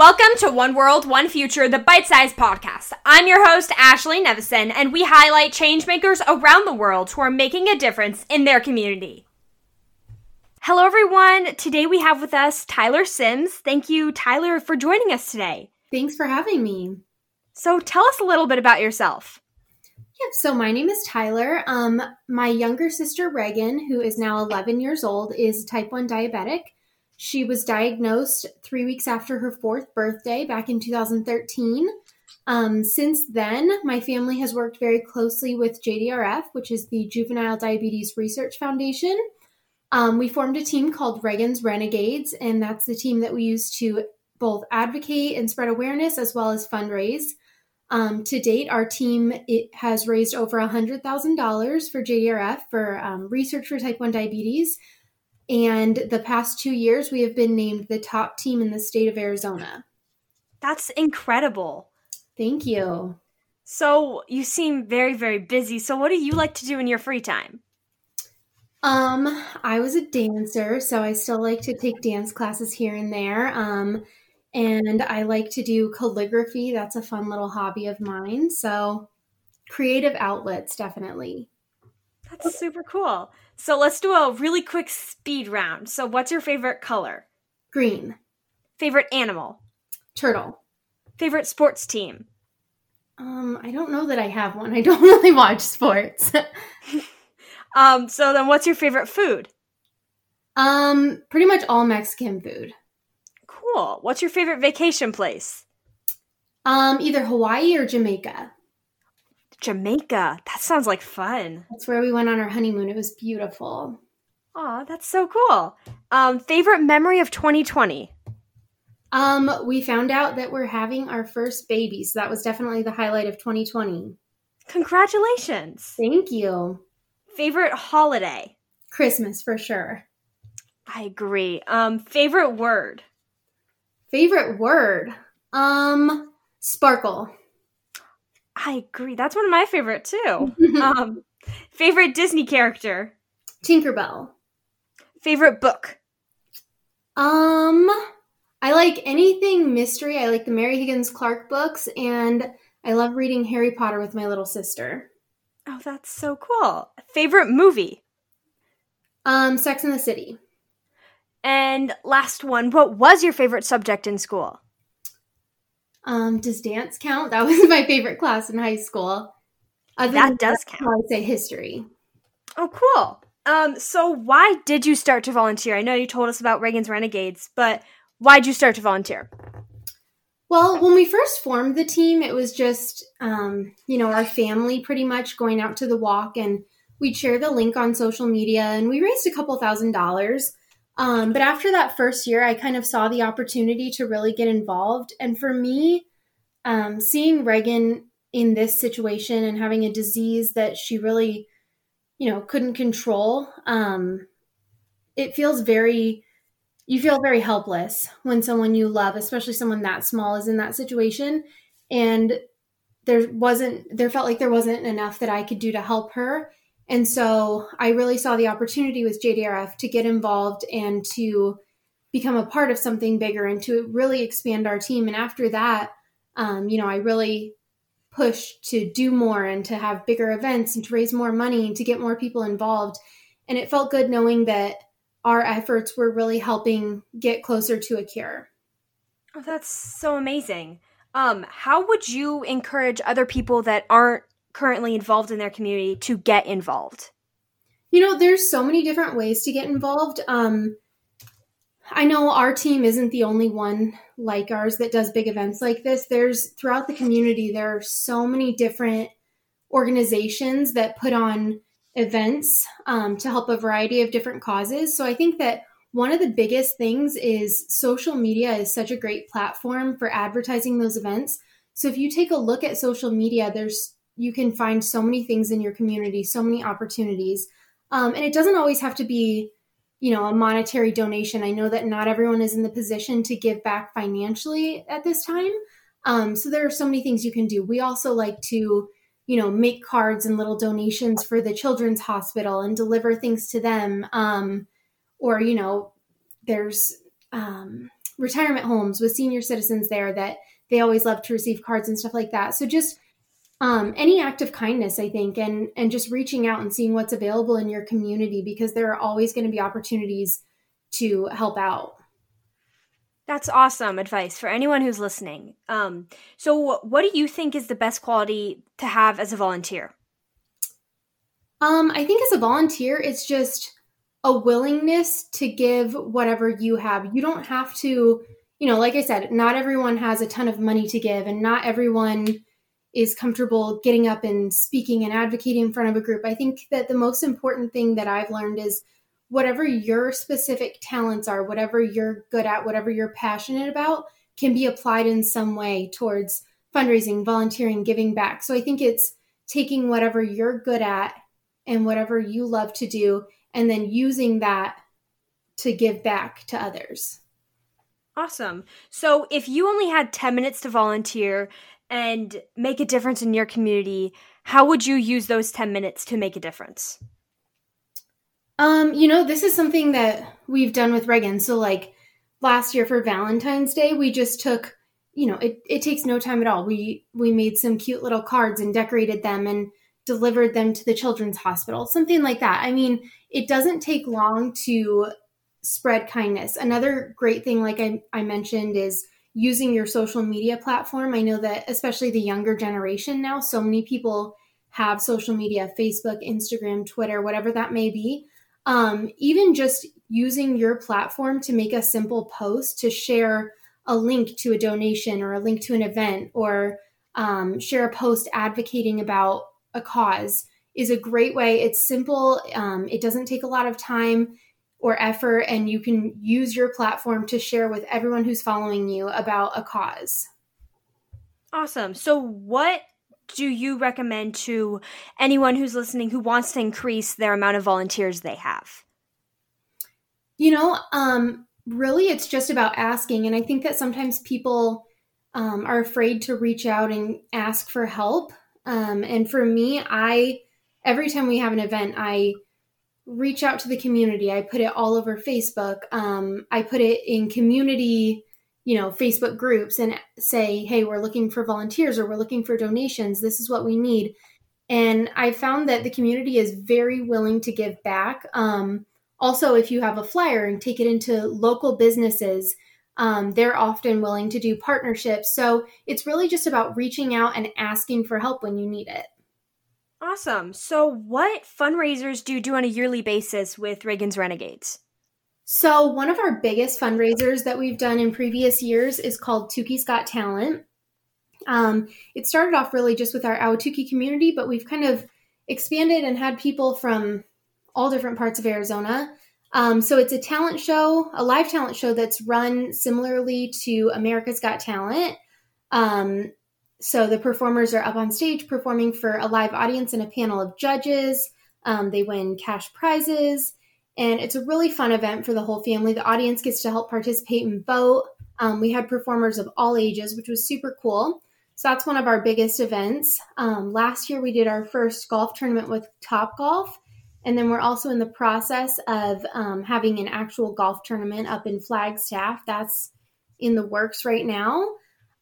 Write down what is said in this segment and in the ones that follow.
Welcome to One World, One Future, the bite sized podcast. I'm your host, Ashley Nevison, and we highlight changemakers around the world who are making a difference in their community. Hello, everyone. Today we have with us Tyler Sims. Thank you, Tyler, for joining us today. Thanks for having me. So, tell us a little bit about yourself. Yep, so my name is Tyler. Um, my younger sister, Reagan, who is now 11 years old, is type 1 diabetic. She was diagnosed three weeks after her fourth birthday back in 2013. Um, since then, my family has worked very closely with JDRF, which is the Juvenile Diabetes Research Foundation. Um, we formed a team called Reagan's Renegades, and that's the team that we use to both advocate and spread awareness as well as fundraise. Um, to date, our team it has raised over $100,000 for JDRF for um, research for type 1 diabetes and the past two years, we have been named the top team in the state of Arizona. That's incredible. Thank you. So, you seem very, very busy. So, what do you like to do in your free time? Um, I was a dancer, so I still like to take dance classes here and there. Um, and I like to do calligraphy. That's a fun little hobby of mine. So, creative outlets, definitely. That's super cool. So let's do a really quick speed round. So, what's your favorite color? Green. Favorite animal? Turtle. Favorite sports team? Um, I don't know that I have one. I don't really watch sports. um, so then what's your favorite food? Um, pretty much all Mexican food. Cool. What's your favorite vacation place? Um, either Hawaii or Jamaica. Jamaica. That sounds like fun. That's where we went on our honeymoon. It was beautiful. Oh, that's so cool. Um, favorite memory of 2020? Um, we found out that we're having our first baby, so that was definitely the highlight of 2020. Congratulations. Thank you. Favorite holiday? Christmas for sure. I agree. Um, favorite word? Favorite word? Um, sparkle. I agree. That's one of my favorite too. um, favorite Disney character? Tinkerbell. Favorite book? Um, I like anything mystery. I like the Mary Higgins Clark books, and I love reading Harry Potter with my little sister. Oh, that's so cool. Favorite movie? Um, Sex in the City. And last one, what was your favorite subject in school? Um, does dance count? That was my favorite class in high school. Other that does that, count. I would say history. Oh, cool. Um, so why did you start to volunteer? I know you told us about Reagan's Renegades, but why did you start to volunteer? Well, when we first formed the team, it was just, um, you know, our family pretty much going out to the walk, and we'd share the link on social media, and we raised a couple thousand dollars. Um, but after that first year, I kind of saw the opportunity to really get involved. And for me, um, seeing Reagan in this situation and having a disease that she really, you know, couldn't control, um, it feels very, you feel very helpless when someone you love, especially someone that small, is in that situation. And there wasn't, there felt like there wasn't enough that I could do to help her. And so I really saw the opportunity with JDRF to get involved and to become a part of something bigger and to really expand our team. And after that, um, you know, I really pushed to do more and to have bigger events and to raise more money and to get more people involved. And it felt good knowing that our efforts were really helping get closer to a cure. Oh, that's so amazing. Um, how would you encourage other people that aren't currently involved in their community to get involved? You know, there's so many different ways to get involved. Um, I know our team isn't the only one like ours that does big events like this. There's throughout the community, there are so many different organizations that put on events um, to help a variety of different causes. So I think that one of the biggest things is social media is such a great platform for advertising those events. So if you take a look at social media, there's you can find so many things in your community, so many opportunities. Um, and it doesn't always have to be, you know, a monetary donation. I know that not everyone is in the position to give back financially at this time. Um, so there are so many things you can do. We also like to, you know, make cards and little donations for the children's hospital and deliver things to them. Um, or, you know, there's um, retirement homes with senior citizens there that they always love to receive cards and stuff like that. So just um, any act of kindness, I think, and and just reaching out and seeing what's available in your community because there are always going to be opportunities to help out. That's awesome advice for anyone who's listening. Um, so, what do you think is the best quality to have as a volunteer? Um, I think as a volunteer, it's just a willingness to give whatever you have. You don't have to, you know, like I said, not everyone has a ton of money to give, and not everyone is comfortable getting up and speaking and advocating in front of a group. I think that the most important thing that I've learned is whatever your specific talents are, whatever you're good at, whatever you're passionate about, can be applied in some way towards fundraising, volunteering, giving back. So I think it's taking whatever you're good at and whatever you love to do and then using that to give back to others. Awesome. So if you only had 10 minutes to volunteer and make a difference in your community, how would you use those 10 minutes to make a difference? Um, you know, this is something that we've done with Reagan. So like last year for Valentine's Day, we just took, you know, it, it takes no time at all. We we made some cute little cards and decorated them and delivered them to the children's hospital, something like that. I mean, it doesn't take long to spread kindness. Another great thing, like I, I mentioned, is using your social media platform. I know that especially the younger generation now, so many people have social media Facebook, Instagram, Twitter, whatever that may be. Um, even just using your platform to make a simple post to share a link to a donation or a link to an event or um, share a post advocating about a cause is a great way. It's simple, um, it doesn't take a lot of time or effort, and you can use your platform to share with everyone who's following you about a cause. Awesome. So, what do you recommend to anyone who's listening who wants to increase their amount of volunteers they have? You know, um, really, it's just about asking. And I think that sometimes people um, are afraid to reach out and ask for help. Um, and for me, I, every time we have an event, I reach out to the community. I put it all over Facebook. Um, I put it in community you know facebook groups and say hey we're looking for volunteers or we're looking for donations. This is what we need. And i found that the community is very willing to give back. Um, also if you have a flyer and take it into local businesses um, they're often willing to do partnerships. So it's really just about reaching out and asking for help when you need it awesome so what fundraisers do you do on a yearly basis with reagan's renegades so, one of our biggest fundraisers that we've done in previous years is called Tukey's Got Talent. Um, it started off really just with our Ahwatukee community, but we've kind of expanded and had people from all different parts of Arizona. Um, so, it's a talent show, a live talent show that's run similarly to America's Got Talent. Um, so, the performers are up on stage performing for a live audience and a panel of judges. Um, they win cash prizes. And it's a really fun event for the whole family. The audience gets to help participate and vote. Um, we had performers of all ages, which was super cool. So that's one of our biggest events. Um, last year, we did our first golf tournament with Top Golf. And then we're also in the process of um, having an actual golf tournament up in Flagstaff. That's in the works right now.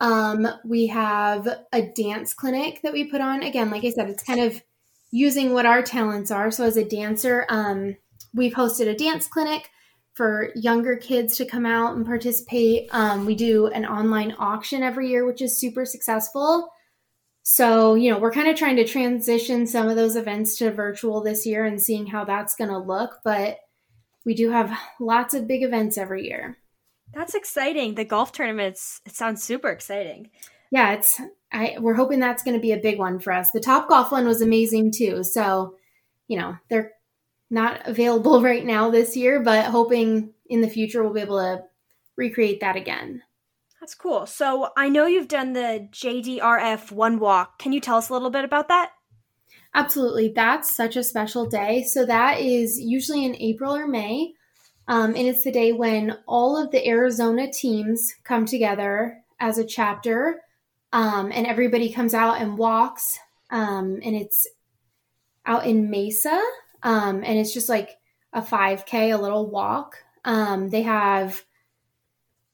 Um, we have a dance clinic that we put on. Again, like I said, it's kind of using what our talents are. So as a dancer, um, we've hosted a dance clinic for younger kids to come out and participate. Um, we do an online auction every year, which is super successful. So, you know, we're kind of trying to transition some of those events to virtual this year and seeing how that's going to look. But we do have lots of big events every year. That's exciting. The golf tournaments, it sounds super exciting. Yeah, it's I we're hoping that's going to be a big one for us. The Top Golf one was amazing too. So, you know, they're not available right now this year, but hoping in the future we'll be able to recreate that again. That's cool. So I know you've done the JDRF One Walk. Can you tell us a little bit about that? Absolutely. That's such a special day. So that is usually in April or May. Um, and it's the day when all of the Arizona teams come together as a chapter um, and everybody comes out and walks. Um, and it's out in Mesa. Um, and it's just like a 5K, a little walk. Um, they have,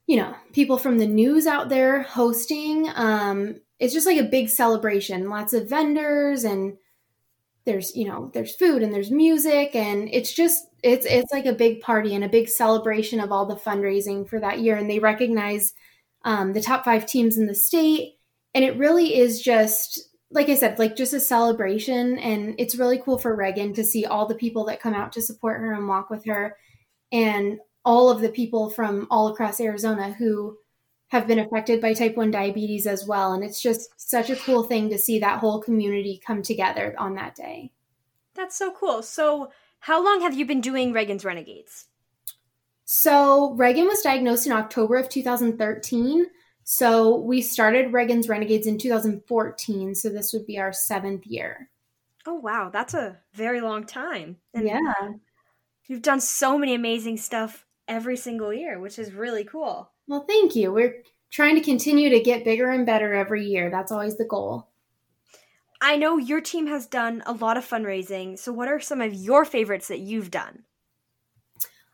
you know, people from the news out there hosting. Um, it's just like a big celebration. Lots of vendors and there's you know there's food and there's music and it's just it's it's like a big party and a big celebration of all the fundraising for that year and they recognize um, the top five teams in the state and it really is just like i said like just a celebration and it's really cool for reagan to see all the people that come out to support her and walk with her and all of the people from all across arizona who have been affected by type 1 diabetes as well. And it's just such a cool thing to see that whole community come together on that day. That's so cool. So, how long have you been doing Reagan's Renegades? So, Reagan was diagnosed in October of 2013. So, we started Reagan's Renegades in 2014. So, this would be our seventh year. Oh, wow. That's a very long time. And yeah. You've done so many amazing stuff every single year, which is really cool. Well, thank you. We're trying to continue to get bigger and better every year. That's always the goal. I know your team has done a lot of fundraising. So, what are some of your favorites that you've done?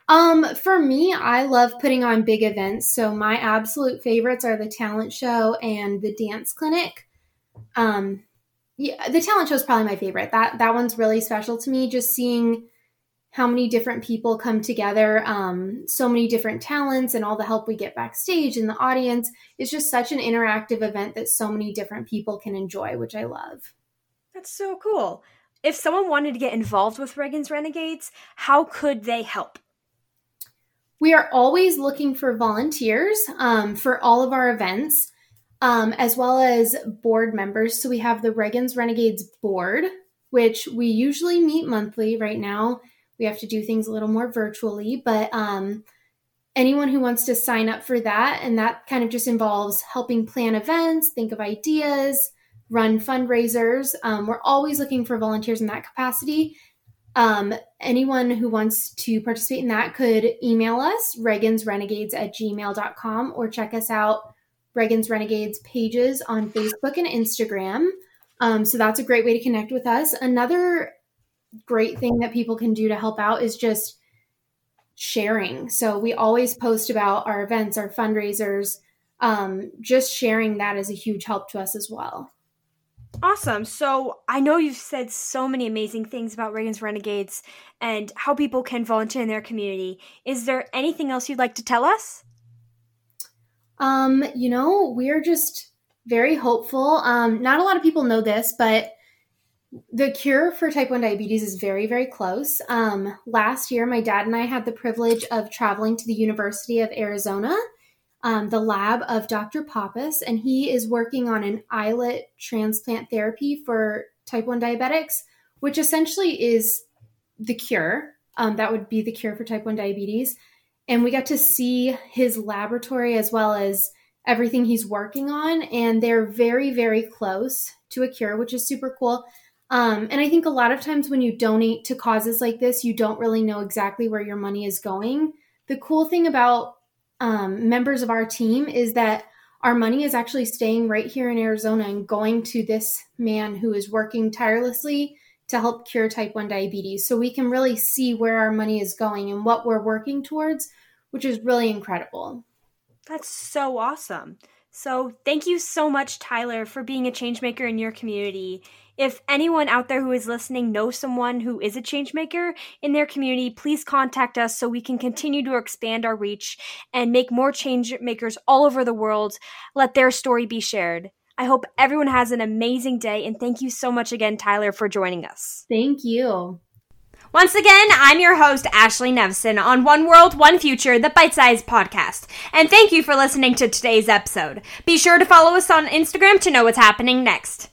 Um, for me, I love putting on big events. So, my absolute favorites are the talent show and the dance clinic. Um, yeah, the talent show is probably my favorite. That that one's really special to me. Just seeing how many different people come together, um, so many different talents, and all the help we get backstage in the audience. It's just such an interactive event that so many different people can enjoy, which I love. That's so cool. If someone wanted to get involved with Reagan's Renegades, how could they help? We are always looking for volunteers um, for all of our events, um, as well as board members. So we have the Reagan's Renegades board, which we usually meet monthly right now we have to do things a little more virtually, but um, anyone who wants to sign up for that, and that kind of just involves helping plan events, think of ideas, run fundraisers. Um, we're always looking for volunteers in that capacity. Um, anyone who wants to participate in that could email us, reagansrenegades at gmail.com, or check us out, Reagan's Renegades pages on Facebook and Instagram. Um, so that's a great way to connect with us. Another great thing that people can do to help out is just sharing. So we always post about our events, our fundraisers. Um, just sharing that is a huge help to us as well. Awesome. So I know you've said so many amazing things about Reagan's Renegades and how people can volunteer in their community. Is there anything else you'd like to tell us? Um, you know, we're just very hopeful. Um, not a lot of people know this, but the cure for type 1 diabetes is very, very close. Um, last year, my dad and I had the privilege of traveling to the University of Arizona, um, the lab of Dr. Papas, and he is working on an islet transplant therapy for type 1 diabetics, which essentially is the cure. Um, that would be the cure for type 1 diabetes. And we got to see his laboratory as well as everything he's working on, and they're very, very close to a cure, which is super cool. Um, and I think a lot of times when you donate to causes like this, you don't really know exactly where your money is going. The cool thing about um, members of our team is that our money is actually staying right here in Arizona and going to this man who is working tirelessly to help cure type 1 diabetes. So we can really see where our money is going and what we're working towards, which is really incredible. That's so awesome. So, thank you so much, Tyler, for being a changemaker in your community if anyone out there who is listening knows someone who is a changemaker in their community, please contact us so we can continue to expand our reach and make more change makers all over the world let their story be shared. I hope everyone has an amazing day and thank you so much again, Tyler, for joining us. Thank you. Once again, I'm your host, Ashley Nevison, on One World, One Future, the Bite Size Podcast. And thank you for listening to today's episode. Be sure to follow us on Instagram to know what's happening next.